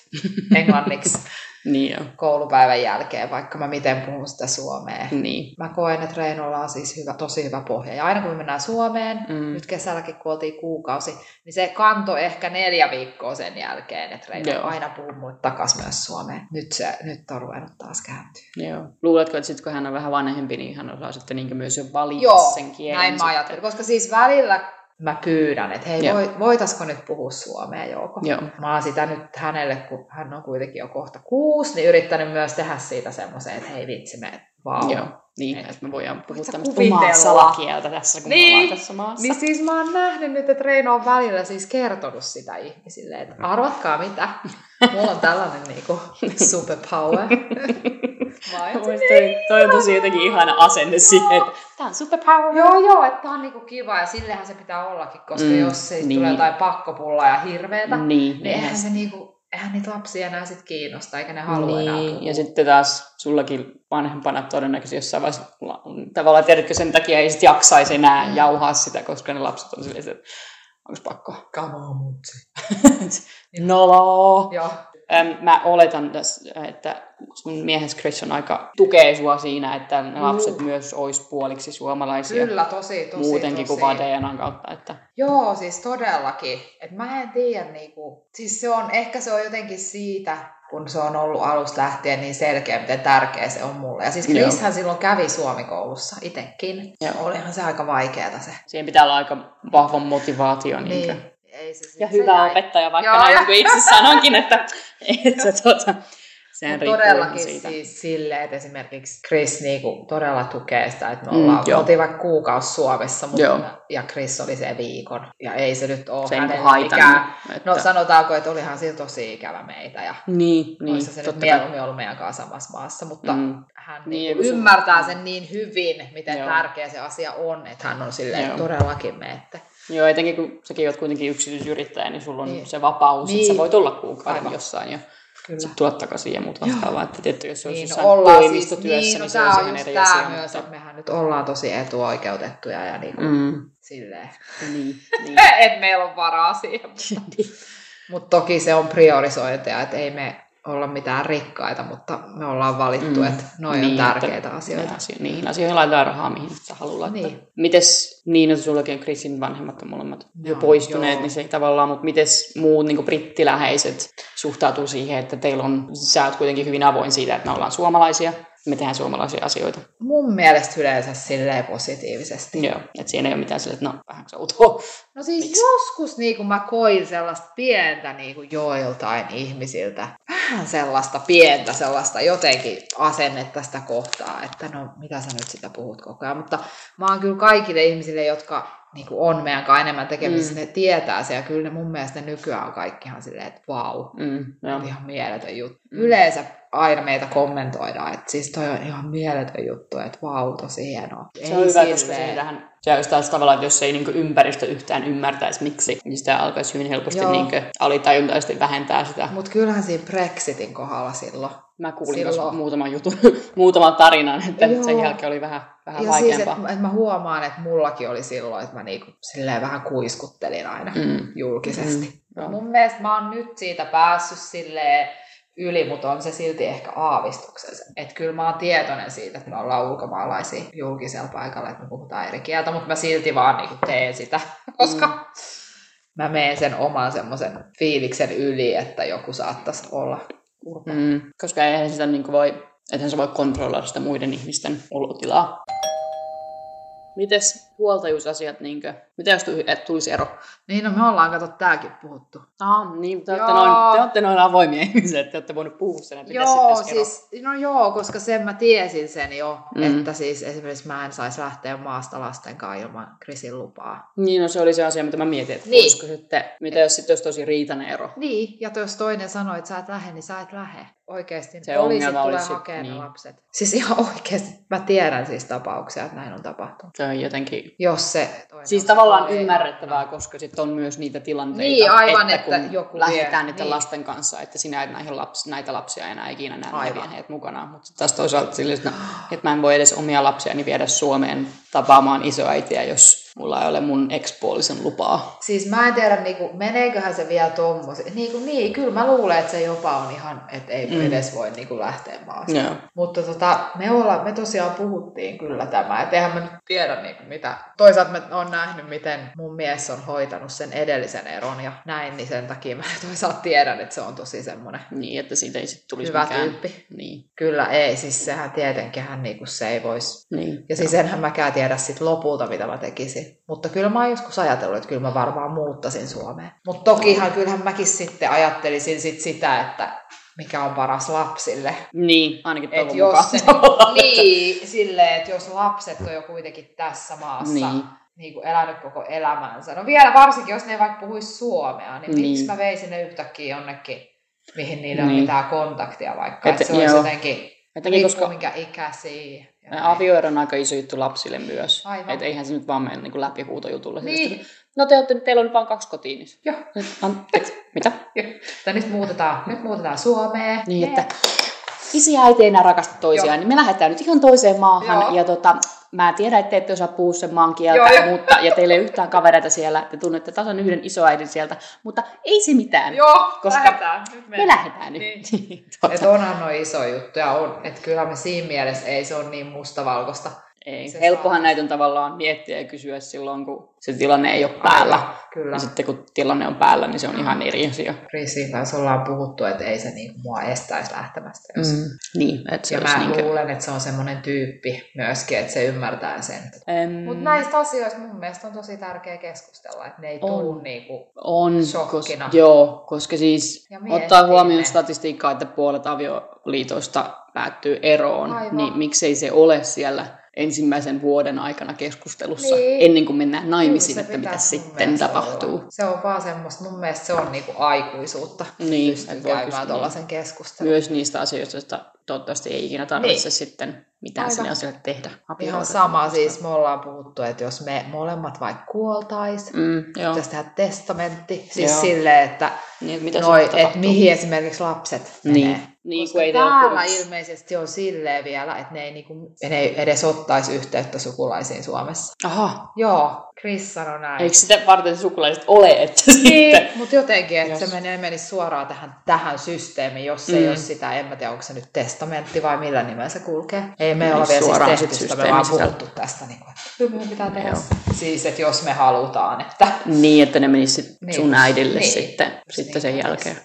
englanniksi niin joo. koulupäivän jälkeen, vaikka mä miten puhun sitä suomea. Niin. Mä koen, että Reinolla on siis hyvä, tosi hyvä pohja. Ja aina kun me mennään Suomeen, Mm. nyt kesälläkin kun oltiin kuukausi, niin se kanto ehkä neljä viikkoa sen jälkeen, että Reino Joo. aina puhuu mulle takas myös Suomeen. Nyt, se, nyt on ruvennut taas kääntyä. Joo. Luuletko, että sitten kun hän on vähän vanhempi, niin hän osaa sitten niin myös jo valita Joo, sen kielen? näin mä ajattelin. Koska siis välillä mä pyydän, että hei, Joo. voi, voitaisiko nyt puhua suomea Jouko? Joo. Mä oon sitä nyt hänelle, kun hän on kuitenkin jo kohta kuusi, niin yrittänyt myös tehdä siitä semmoisen, että hei vitsi, me vau. Joo. Niin, Et- että me voidaan puhua tämmöistä omaa salakieltä tässä, kun Niin. me ollaan tässä maassa. Niin siis mä oon nähnyt nyt, että Reino on välillä siis kertonut sitä ihmisille, että arvatkaa mitä, mulla on tällainen niinku superpower. Mä oon, Mun mielestä toi, toi on tosi jotenkin ihana asenne siihen, että tää on superpower. Joo, joo, että tää on niinku kiva ja sillehän se pitää ollakin, koska Mm, jos siitä niin. niin. tulee jotain pakkopullaa ja hirveetä, niin, Niin, niin eihän se niinku, eihän niitä lapsia enää sit kiinnosta, eikä ne halua enää niin. puhua. Ja sitten taas sullakin vanhempana todennäköisesti jossain vaiheessa la- tavallaan tiedätkö sen takia ei sit jaksaisi enää Mm. jauhaa sitä, koska ne lapset on silleen, että onko pakko? Come on, mutsi. Nolo! Joo, mä oletan tässä, että sun miehes Chris on aika tukee sua siinä, että ne lapset myös olisi puoliksi suomalaisia. kyllä, tosi, tosi, muutenkin tosi. kuin vaan DNAn kautta. Että... Joo, siis todellakin. Et mä en tiedä, niinku, siis se on, ehkä se on jotenkin siitä, kun se on ollut alusta lähtien niin selkeä, miten tärkeä se on mulle. Ja siis Joo. Krishän silloin kävi Suomikoulussa itsekin. Joo. Olihan se aika vaikeata se. Siihen pitää olla aika vahva motivaatio. Niin. Niin. Ei se Ja se hyvä jäi. opettaja, vaikka Joo, näin ja- itse sanonkin, että, että tuota, sehän todellakin siitä. siis silleen, että esimerkiksi Chris niinku todella tukee sitä, että me Mm, ollaan, joo. mm, oltiin vaikka kuukausi Suomessa, mutta, Joo. ja Chris oli se viikon. Ja ei se nyt ole Se niinku hänelle haitannut. mikään. Että... No sanotaanko, että olihan sillä tosi ikävä meitä ja niin, niin, niin, se nyt totta kai. mieluummin ollut meidän kanssa samassa maassa, mutta Mm. mm. hän Niin, niin, ymmärtää sen niin hyvin, miten Joo. Tärkeä se asia on, että hän on silleen, Joo. että todellakin menette. Joo, etenkin kun säkin oot kuitenkin yksityisyrittäjä, niin sulla on niin. Se vapaus, niin. että sä Niin. voit olla kuukauden Aivan. jossain ja Kyllä. sitten tuot takaisin ja muuta vastaavaa. Että tietty, jos se olisi Niin, jossain ollaan siis, toimistotyössä, niin, niin, no, se tää ihan on just eri asia. myös, mutta... että mehän nyt ollaan tosi etuoikeutettuja ja niin kuin, mm. Silleen. niin, niin. että meillä on varaa siihen. Mutta toki se on priorisointia, että ei me olla mitään rikkaita, mutta me ollaan valittu, Mm. että noin niin, on tärkeitä että asioita. Asio- niihin asioihin laitetaan rahaa, mihin sä haluat laittaa. Niin. Mites niin, että sullakin on Chrisin vanhemmat on molemmat jo Joo, poistuneet, joo. niin se ei tavallaan, mutta mites muut niin brittiläheiset suhtautuu siihen, että teillä on, sä oot kuitenkin hyvin avoin siitä, että me ollaan suomalaisia, me tehdään suomalaisia asioita. Mun mielestä yleensä silleen positiivisesti. Joo, että siinä ei ole mitään silleen, että no vähän outoa. No siis Miksi? joskus niin kun mä koin sellaista pientä niin kuin joiltain ihmisiltä, vähän sellaista pientä sellaista jotenkin asennetta sitä kohtaa, että no mitä sä nyt sitä puhut koko ajan. Mutta mä oon kyllä kaikille ihmisille, jotka niin kuin on meidän kanssa enemmän tekemisissä, Mm. mm. ne tietää se ja kyllä ne mun mielestä ne nykyään on kaikkihan silleen, että vau. Mm, joo. Ihan mieletön juttu. Mm. Mm. Yleensä aina meitä kommentoidaan, että siis toi on ihan mieletön juttu, että vau, tosi hienoa. Se on hyvä, koska siitähän se olisi taas tavallaan, että jos ei niin ympäristö yhtään ymmärtäisi miksi, niin sitä alkaisi hyvin helposti Joo. niin alitajuntaisesti vähentää sitä. Mutta kyllähän siinä Brexitin kohdalla silloin. Mä kuulin Silloin- tuossa muutaman jutun, muutaman tarinan, että Joo. sen jälkeen oli vähän, vähän ja siis, vaikeampaa. että et mä huomaan, että mullakin oli silloin, että mä niinku silleen vähän kuiskuttelin aina Mm. julkisesti. Mm. Mm. Mun mielestä mä oon nyt siitä päässyt silleen yli, mutta on se silti ehkä aavistuksellisen. Että kyllä mä oon tietoinen siitä, että me ollaan ulkomaalaisia julkisella paikalla, että me puhutaan eri kieltä, mutta mä silti vaan niinku teen sitä, koska Mm. mä meen sen oman semmoisen fiiliksen yli, että joku saattaisi olla urpo. Mm, koska eihän sitä niin voi, ethän sä voi kontrolloida sitä muiden ihmisten olotilaa. Mites huoltajuusasiat, niin kuin, mitä jos tulisi ero? Niin, no me ollaan, kato, tääkin puhuttu. Ah, niin, te olette, Joo. noin, te olette noin avoimia ihmisiä, että te olette voinut puhua sen, että Joo, sitten ero. siis, no joo, koska sen mä tiesin sen jo, Mm. että siis esimerkiksi mä en saisi lähteä maasta lasten kanssa ilman Krisin lupaa. Niin, no se oli se asia, mitä mä mietin, että Niin. sitten, mitä jos sitten olisi tosi riitainen ero? Niin, ja jos toinen sanoo, että sä et lähde, niin sä et lähde. Oikeasti Se poliisit tulee olisi hakemaan niin. lapset. Siis ihan oikeasti, mä tiedän siis tapauksia, että näin on tapahtunut. Se on jotenkin, jos se... Siis tavallaan ei- ymmärrettävää, koska sitten on myös niitä tilanteita, Niin, aivan, että, että kun joku lähdetään vie- niiden niin. lasten kanssa, että sinä et näihin laps, näitä lapsia enää ikinä näe, Aivan. heidät mukana. Mutta taas toisaalta silleen, että, no, että mä en voi edes omia lapsiani viedä Suomeen tapaamaan isoäitiä, jos mulla ei ole mun ekspuolisen lupaa. Siis mä en tiedä, niin kuin, meneeköhän se vielä tommosi. Niin, kuin, niin, kyllä mä luulen, että se jopa on ihan, että ei Mm. edes voi niin kuin, lähteä maasta. Joo. Mutta tota, me, olla, me tosiaan puhuttiin kyllä tämä, että eihän mä nyt tiedä niin kuin, mitä. Toisaalta mä oon nähnyt, miten mun mies on hoitanut sen edellisen eron ja näin, niin sen takia mä toisaalta tiedän, että se on tosi semmoinen Niin, että siitä ei sitten tulisi hyvä mikään. tyyppi. Niin, Kyllä ei, siis sehän tietenkin niin kuin se ei voisi niin. Ja siis enhän mäkään tiedä sit lopulta, mitä mä tekisin. Mutta kyllä mä oon joskus ajatellut, että kyllä mä varmaan muuttaisin Suomeen. Mutta tokihan kyllähän mäkin sitten ajattelisin sit sitä, että mikä on paras lapsille. Niin, ainakin Et jos se, niin, silleen, että jos lapset on jo kuitenkin tässä maassa Niin. niin. Kuin elänyt koko elämänsä. No vielä varsinkin, jos ne ei vaikka puhuisi suomea, niin, Niin. miksi mä veisin ne yhtäkkiä jonnekin, mihin niillä on Niin. mitään kontaktia vaikka. Et- Et, se olisi joo. Jotenkin, koska minkä ikäisiä. avioero on aika iso juttu lapsille myös. Aivan. Että eihän se nyt vaan mene niin läpihuutojutulla. Niin. No te olette, teillä on nyt vaan kaksi kotiin. Joo. Nyt, anteeksi, mitä? Tai nyt muutetaan, nyt muutetaan Suomeen. Niin, että isi ja äiti ei enää rakasta toisiaan, Joo. niin me lähdetään nyt ihan toiseen maahan. Joo. Ja tota, mä tiedän, että te ette osaa puhua sen maan kieltä, Joo, mutta, ja teillä ei ole yhtään kavereita siellä, te tunnette tasan yhden isoäidin sieltä, mutta ei se mitään. Joo, Koska lähdetään. Nyt Me lähdetään nyt. Niin. Tota, Et onhan noin iso juttu ja on, että kyllä me siinä mielessä ei se ole niin mustavalkoista. Ei. se Helppohan saa- näitä on tavallaan miettiä ja kysyä silloin, kun se tilanne ei ole päällä. Kyllä. Ja sitten kun tilanne on päällä, niin se on ihan eri asia. Risin kanssa ollaan puhuttu, että ei se niin mua estäisi lähtemästä. Jos... Mm. Niin, että se Ja mä niinkö... luulen, että se on semmoinen tyyppi myöskin, että se ymmärtää sen. Em, Mutta näistä asioista mun mielestä on tosi tärkeä keskustella, että ne ei On. tuu niinku... On, shokkina. kos, joo, koska siis ottaa huomioon ne. statistiikkaa, että puolet avioliitoista päättyy eroon, Aivan. niin miksei se ole siellä ensimmäisen vuoden aikana keskustelussa, Niin. ennen kuin mennään naimisiin, Kyllä että mitä sitten tapahtuu. olla. Se on vaan semmoista, mun mielestä se on niinku aikuisuutta. Niin, Pystyy käymään pystyä- tuollaisen keskustelun. Myös niistä asioista, joista toivottavasti ei ikinä tarvitse Niin. sitten mitään Aivan. sinne asialle tehdä. Ihan Avioero- sama, siis me ollaan puhuttu, että jos me molemmat vaikka kuoltais, Mm, pitäisi tehdä testamentti, siis Joo. silleen, että, Niin, että mitä noi, että mihin esimerkiksi lapset Niin. menee. Niin, Koska kun ei täällä ole- ilmeisesti on silleen vielä, että ne ei, niinku, ne ei edes ottaisi yhteyttä sukulaisiin Suomessa. Aha, Joo, Chris sanoi näin. eikö sitä varten sukulaiset ole, että Niin, sitten... mutta jotenkin, että Jos- se menee, menisi suoraan tähän, tähän systeemiin, jos se ei Mm. ole sitä, en mä tiedä, onko se nyt testamentti vai millä nimellä se kulkee. Ei me Niin, olla vielä siis sitä, me vaan puhuttu tästä, niin kuin, että kyllä meidän pitää tehdä. Joo. Siis, että jos me halutaan, että... Niin, että ne menisivät sit Niin. sun äidille Niin. sitten, Just sitten niin sen kävisi. jälkeen.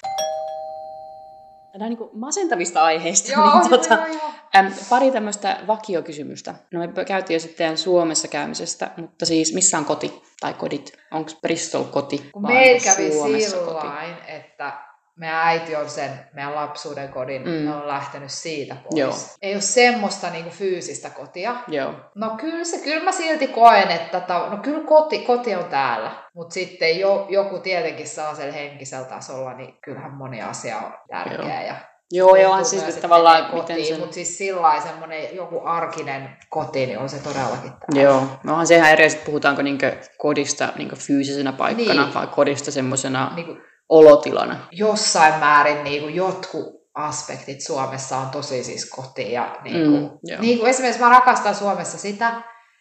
Näin niin masentavista aiheista. Joo, niin, joo, tota, joo, joo. äm, pari tämmöistä vakiokysymystä. No me käytiin jo sitten Suomessa käymisestä, mutta siis missä on koti tai kodit? Onko Bristol koti Kun vai onko kävi Suomessa koti? sillain, että meidän äiti on sen meidän lapsuuden kodin, Mm. me on lähtenyt siitä pois. Joo. Ei ole semmoista niinku fyysistä kotia. Joo, No kyllä, se, kyllä mä silti koen, että ta, no kyllä koti, koti on täällä, mutta sitten jo, joku tietenkin saa sen henkisellä tasolla, niin kyllähän moni asia on tärkeä. Ja joo, joo tuntuu siis tavallaan menee miten kotiin, sen... Mutta siis sillä semmoinen joku arkinen koti, niin on se todellakin täällä. Joo, no onhan sehän eri, että puhutaanko niinkö kodista niinkö fyysisenä paikkana Niin. vai kodista semmoisena Niin kuin olotilana. jossain määrin niin kuin jotkut aspektit Suomessa on tosi siis koti. Ja niin kuin, Mm, joo. niin kuin esimerkiksi mä rakastan Suomessa sitä,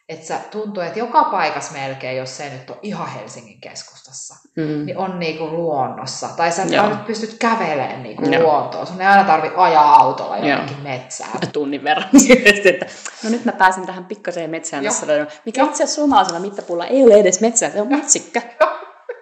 että se tuntuu, että joka paikassa melkein, jos se ei nyt ole ihan Helsingin keskustassa, Mm. niin on niinku luonnossa. Tai sä Joo. nyt pystyt kävelemään niinku Joo. luontoon. Sun ei aina tarvi ajaa autolla Joo. jonnekin metsään. tunnin verran. Että no nyt mä pääsen tähän pikkaseen metsään tässä. Mikä itse asiassa suomalaisella mittapuulla ei ole edes metsää, se on metsikkä.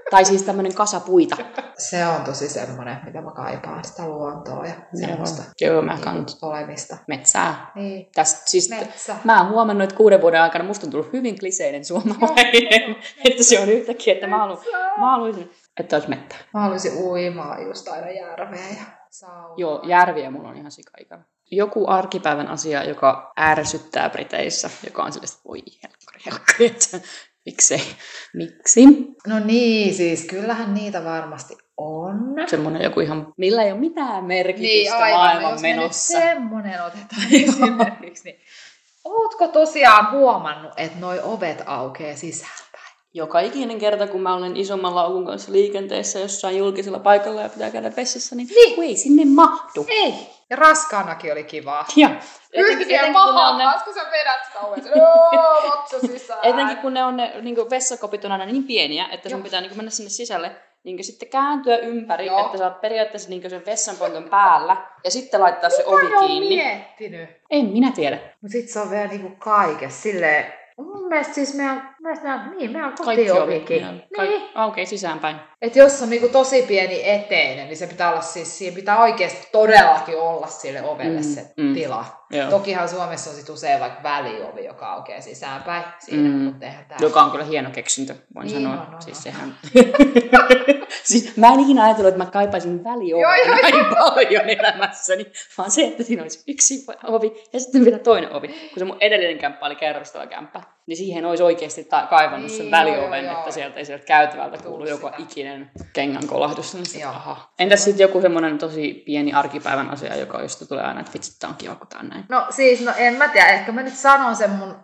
Tai siis tämmöinen kasa puita. Se on tosi semmoinen, mitä mä kaipaan, sitä luontoa ja semmoista Joo, mä kans olemista. metsää. Niin, Tästä, siis metsä. Mä oon huomannut, että kuuden vuoden aikana musta on tullut hyvin kliseinen suomalainen, että se on yhtäkkiä, että mä, haluan, mä haluaisin, että olisi mettä. Mä haluaisin uimaa just aina järveen ja saunaa. Joo, järviä mulla on ihan sikaikävä. Joku arkipäivän asia, joka ärsyttää Briteissä, joka on sellaista, voi helkkari, helkkari, että miksei, miksi? No niin, siis kyllähän niitä varmasti on. Semmoinen joku ihan, millä ei ole mitään merkitystä Niin, aivan. maailman jos me nyt menossa. semmonen otetaan esimerkiksi, niin Ootko tosiaan huomannut, että noi ovet aukeaa sisäänpäin? Joka ikinen kerta, kun mä olen isomman laukun kanssa liikenteessä jossain julkisella paikalla ja pitää käydä vessassa, niin, Niin. kun ei sinne mahdu. Ei. Ja raskaanakin oli kivaa. Ja, Yhtäkkiä kun ne mahaa, kun sä vedät sitä sisään. etenkin kun ne on ne niin vessakopit on aina niin pieniä, että sun Joo. pitää niin mennä sinne sisälle, niin sitten kääntyä ympäri, Joo. että sä oot periaatteessa niin sen vessanponkon päällä ja sitten laittaa se ovi kiinni. miettinyt. En minä tiedä. Mut sit se on vielä niinku kaikessa silleen, mun mielestä siis meidän, mielestä meidän, niin, Kaikki ovi. kotiovikin. on Niin. Aukeaa sisäänpäin. Et jos on niinku tosi pieni eteinen, niin se pitää olla siis, siinä pitää oikeasti todellakin olla sille ovelle Mm, se mm. tila. Joo. Tokihan Suomessa on sit usein vaikka väliovi, joka aukeaa sisäänpäin siinä, Mm. mutta eihän tää... Joka on kyllä hieno keksintö, voin Niin sanoa. on, on, siis on. sehän... siis mä en ikinä ajatellut, että mä kaipaisin väliovea Joo, joo, näin paljon elämässäni, vaan se, että siinä olisi yksi ovi ja sitten vielä toinen ovi. Kun se mun edellinen kämppä oli kerrostava kämppä, niin siihen olisi oikeasti ta- kaivannut Niin, sen joo, välioven, joo, että sieltä ei sieltä käytävältä kuulu Tuu joka sitä. ikinen kengän kolahdus. Niin sit, aha. Entäs sitten joku semmoinen tosi pieni arkipäivän asia, joka josta tulee aina, että vitsi, tää on kiva, kun tää on näin. No siis, no en mä tiedä, ehkä mä nyt sanon sen mun,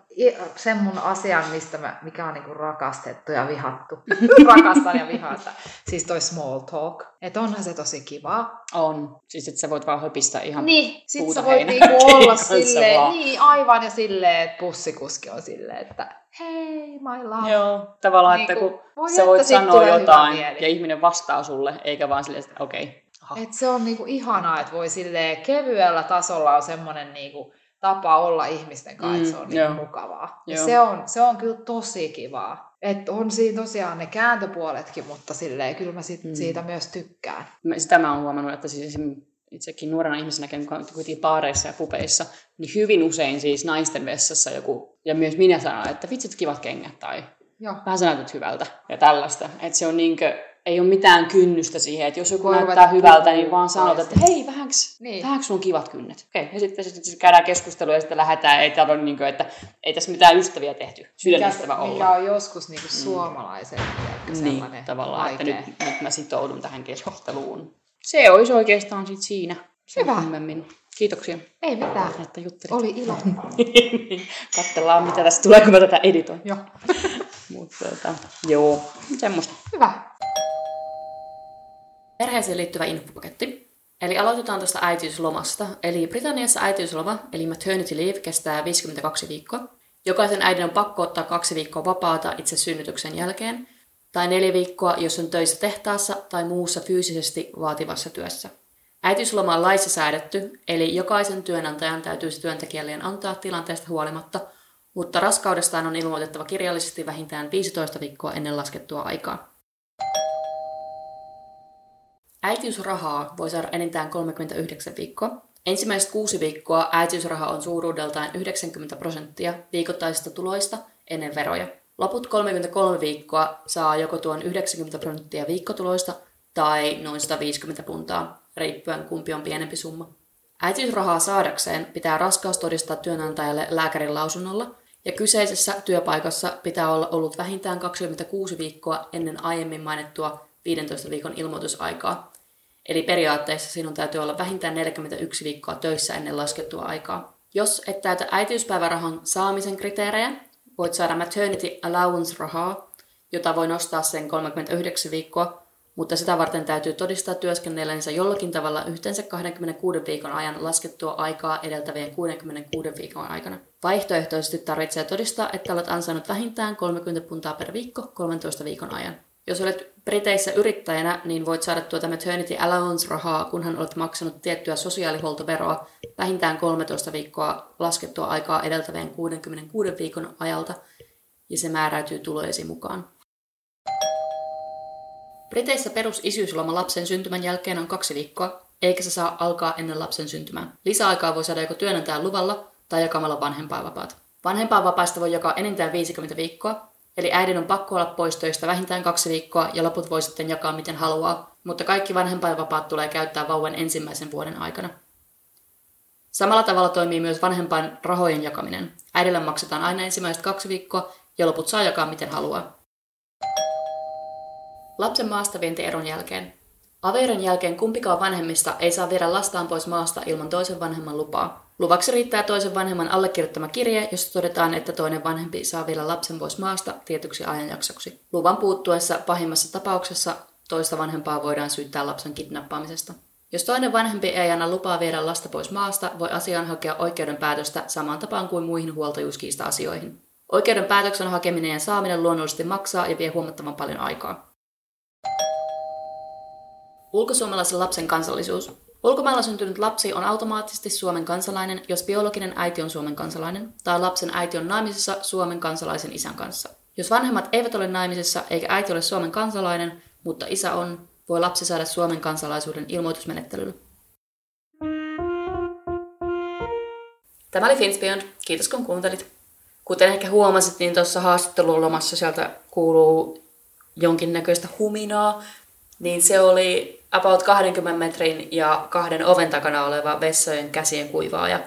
sen mun asian, mistä mä, mikä on niinku rakastettu ja vihattu. Rakastan ja vihaan sitä. Siis toi small talk. Että onhan se tosi kivaa. On. Siis, että sä voit vaan höpistää ihan Niin, sit sä voit niinku olla silleen, vaan. niin aivan ja silleen, että bussikuski on silleen, että hei my love. Joo, tavallaan, Niinku, että kun voi sä voit sanoa jotain ja ihminen vastaa sulle, eikä vaan silleen, että okei, okay. Et se on niinku ihanaa, että voi silleen kevyellä tasolla on semmoinen niinku tapa olla ihmisten kanssa, että se on Mm, joo. mukavaa. Ja se on, se on kyllä tosi kivaa. Et on siinä tosiaan ne kääntöpuoletkin, mutta silleen kyllä mä sit Mm. siitä myös tykkään. Mä- Sitä mä oon huomannut, että siis itsekin nuorena ihmisenä käynyt kuitenkin baareissa ja pubeissa, niin hyvin usein siis naisten vessassa joku, ja myös minä sanon, että vitsit kivat kengät tai Joo. vähän sä näytät hyvältä ja tällaista. Että se on niinkö, ei ole mitään kynnystä siihen, että jos joku Voi näyttää hyvältä, niin vaan sanot, että hei, vähäks, Niin. niin. vähäks sulla on kivat kynnet. Okei, ja sitten, sitten käydään keskustelua ja sitten lähdetään, ei, täällä ole, niinkö, että ei tässä mitään ystäviä tehty, sydänystävä olla. mikä on joskus niinku suomalaisen mm. Niin, tavallaan, vaikea. että nyt, nyt mä sitoudun tähän keskusteluun. Se olisi oikeastaan sit siinä. sen Hyvä. kummemmin. Kiitoksia, Ei mitään. että juttelit. Oli ilo. Katsellaan, mitä tästä tulee, kun mä tätä editoin. Joo. Mutta tota, joo, semmoista. Hyvä. Perheeseen liittyvä infopaketti. Eli aloitetaan tuosta äitiyslomasta. Eli Britanniassa äitiysloma, eli maternity leave, kestää 52 viikkoa. Jokaisen äidin on pakko ottaa kaksi viikkoa vapaata itse synnytyksen jälkeen, tai neljä viikkoa, jos on töissä tehtaassa tai muussa fyysisesti vaativassa työssä. Äitiysloma on laissa säädetty, eli jokaisen työnantajan täytyisi työntekijälleen antaa tilanteesta huolimatta, mutta raskaudestaan on ilmoitettava kirjallisesti vähintään 15 viikkoa ennen laskettua aikaa. Äitiysrahaa voi saada enintään 39 viikkoa. Ensimmäiset kuusi viikkoa äitiysraha on suuruudeltaan 90 prosenttia viikoittaisista tuloista ennen veroja. Loput 33 viikkoa saa joko tuon 90 prosenttia viikkotuloista tai noin 150 puntaa, riippuen kumpi on pienempi summa. Äitiysrahaa saadakseen pitää raskaus todistaa työnantajalle lääkärin lausunnolla, ja kyseisessä työpaikassa pitää olla ollut vähintään 26 viikkoa ennen aiemmin mainittua 15 viikon ilmoitusaikaa. Eli periaatteessa sinun täytyy olla vähintään 41 viikkoa töissä ennen laskettua aikaa. Jos et täytä äitiyspäivärahan saamisen kriteerejä, voit saada maternity allowance-rahaa, jota voi nostaa sen 39 viikkoa, mutta sitä varten täytyy todistaa työskennellensä jollakin tavalla yhteensä 26 viikon ajan laskettua aikaa edeltävien 66 viikon aikana. Vaihtoehtoisesti tarvitsee todistaa, että olet ansainnut vähintään 30 puntaa per viikko 13 viikon ajan. Jos olet Briteissä yrittäjänä, niin voit saada tuota maternity allowance-rahaa, kunhan olet maksanut tiettyä sosiaalihuoltoveroa vähintään 13 viikkoa laskettua aikaa edeltävien 66 viikon ajalta, ja se määräytyy tulojesi mukaan. Briteissä perusisyysloma lapsen syntymän jälkeen on kaksi viikkoa, eikä se saa alkaa ennen lapsen syntymää. Lisäaikaa voi saada joko työnantajan luvalla tai jakamalla vanhempainvapaat. Vanhempainvapaista voi jakaa enintään 50 viikkoa, eli äidin on pakko olla pois töistä vähintään kaksi viikkoa ja loput voi sitten jakaa miten haluaa, mutta kaikki vanhempainvapaat tulee käyttää vauvan ensimmäisen vuoden aikana. Samalla tavalla toimii myös vanhempain rahojen jakaminen. Äidille maksetaan aina ensimmäiset kaksi viikkoa ja loput saa jakaa miten haluaa. Lapsen maastavientieron jälkeen. Avioeron jälkeen kumpikaan vanhemmista ei saa viedä lastaan pois maasta ilman toisen vanhemman lupaa. Luvaksi riittää toisen vanhemman allekirjoittama kirje, jossa todetaan, että toinen vanhempi saa vielä lapsen pois maasta tietyksi ajanjaksoksi. Luvan puuttuessa pahimmassa tapauksessa toista vanhempaa voidaan syyttää lapsen kidnappaamisesta. Jos toinen vanhempi ei anna lupaa viedä lasta pois maasta, voi asiaan hakea oikeuden päätöstä samaan tapaan kuin muihin huoltajuuskiista-asioihin. Oikeuden päätöksen hakeminen ja saaminen luonnollisesti maksaa ja vie huomattavan paljon aikaa. Ulkosuomalaisen lapsen kansallisuus. Ulkomailla syntynyt lapsi on automaattisesti Suomen kansalainen, jos biologinen äiti on Suomen kansalainen, tai lapsen äiti on naimisissa Suomen kansalaisen isän kanssa. Jos vanhemmat eivät ole naimisissa eikä äiti ole Suomen kansalainen, mutta isä on, voi lapsi saada Suomen kansalaisuuden ilmoitusmenettelyllä. Tämä oli Finspion. Kiitos kun kuuntelit. Kuten ehkä huomasit, niin tuossa haastattelun lomassa sieltä kuuluu jonkinnäköistä huminaa. Niin se oli about 20 metrin ja kahden oven takana oleva vessojen käsien kuivaaja.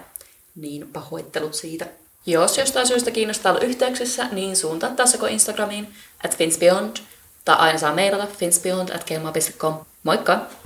Niin pahoittelut siitä. Jos jostain syystä kiinnostaa olla yhteyksissä, niin suuntaa tassako Instagramiin at finsbeyond, tai aina saa mailata finsbeyond at Moikka!